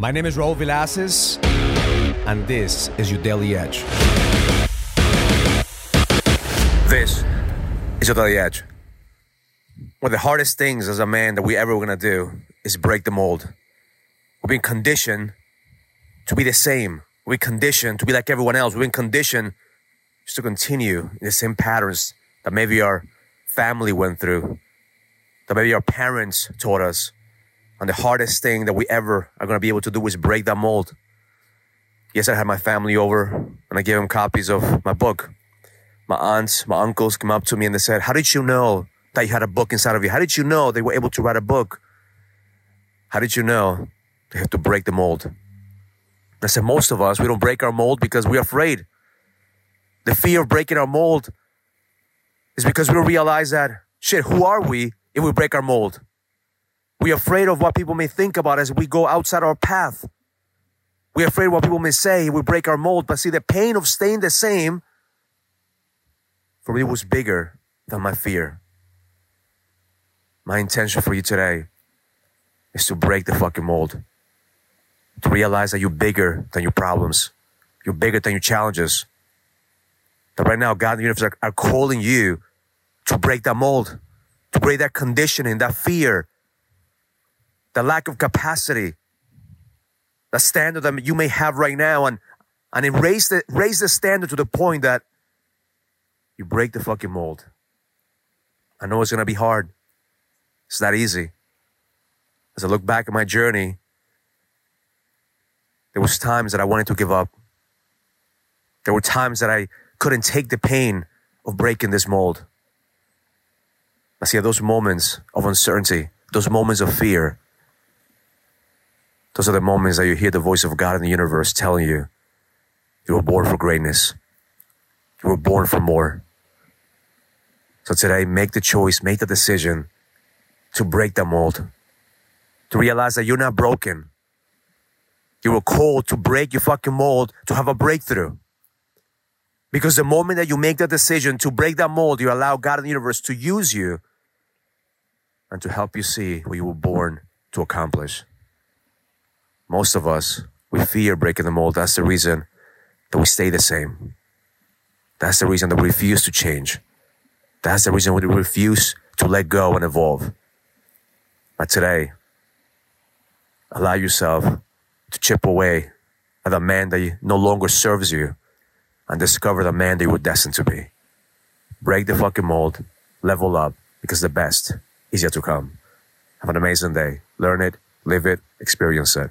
My name is Raul Villacis, and this is your Daily Edge. This is your Daily Edge. One of the hardest things as a man that we ever were gonna do is break the mold. We've been conditioned to be the same. We're conditioned to be like everyone else. We've been conditioned just to continue in the same patterns that maybe our family went through, that maybe our parents taught us. And the hardest thing that we ever are going to be able to do is break that mold. Yes, I had my family over and I gave them copies of my book. My aunts, my uncles came up to me and they said, How did you know that you had a book inside of you? How did you know they were able to write a book? How did you know they have to break the mold? I said, Most of us, we don't break our mold because we're afraid. The fear of breaking our mold is because we don't realize that, shit, who are we if we break our mold? We're afraid of what people may think about as we go outside our path. We're afraid what people may say we break our mold. But see, the pain of staying the same for me was bigger than my fear. My intention for you today is to break the fucking mold. To realize that you're bigger than your problems. You're bigger than your challenges. That right now, God and the universe are, are calling you to break that mold, to break that conditioning, that fear, the lack of capacity, the standard that you may have right now, and and raise the raise the standard to the point that you break the fucking mold. I know it's gonna be hard. It's not easy. As I look back at my journey, there was times that I wanted to give up. There were times that I couldn't take the pain of breaking this mold. I see those moments of uncertainty, those moments of fear, those are the moments that you hear the voice of God in the universe telling you, you were born for greatness. You were born for more. So today, make the choice, make the decision to break the mold, to realize that you're not broken. You were called to break your fucking mold, to have a breakthrough. Because the moment that you make that decision to break that mold, you allow God in the universe to use you and to help you see what you were born to accomplish. Most of us, we fear breaking the mold. That's the reason that we stay the same. That's the reason that we refuse to change. That's the reason we refuse to let go and evolve. But today, allow yourself to chip away at the man that no longer serves you and discover the man that you were destined to be. Break the fucking mold, level up, because the best is yet to come. Have an amazing day. Learn it, live it, experience it.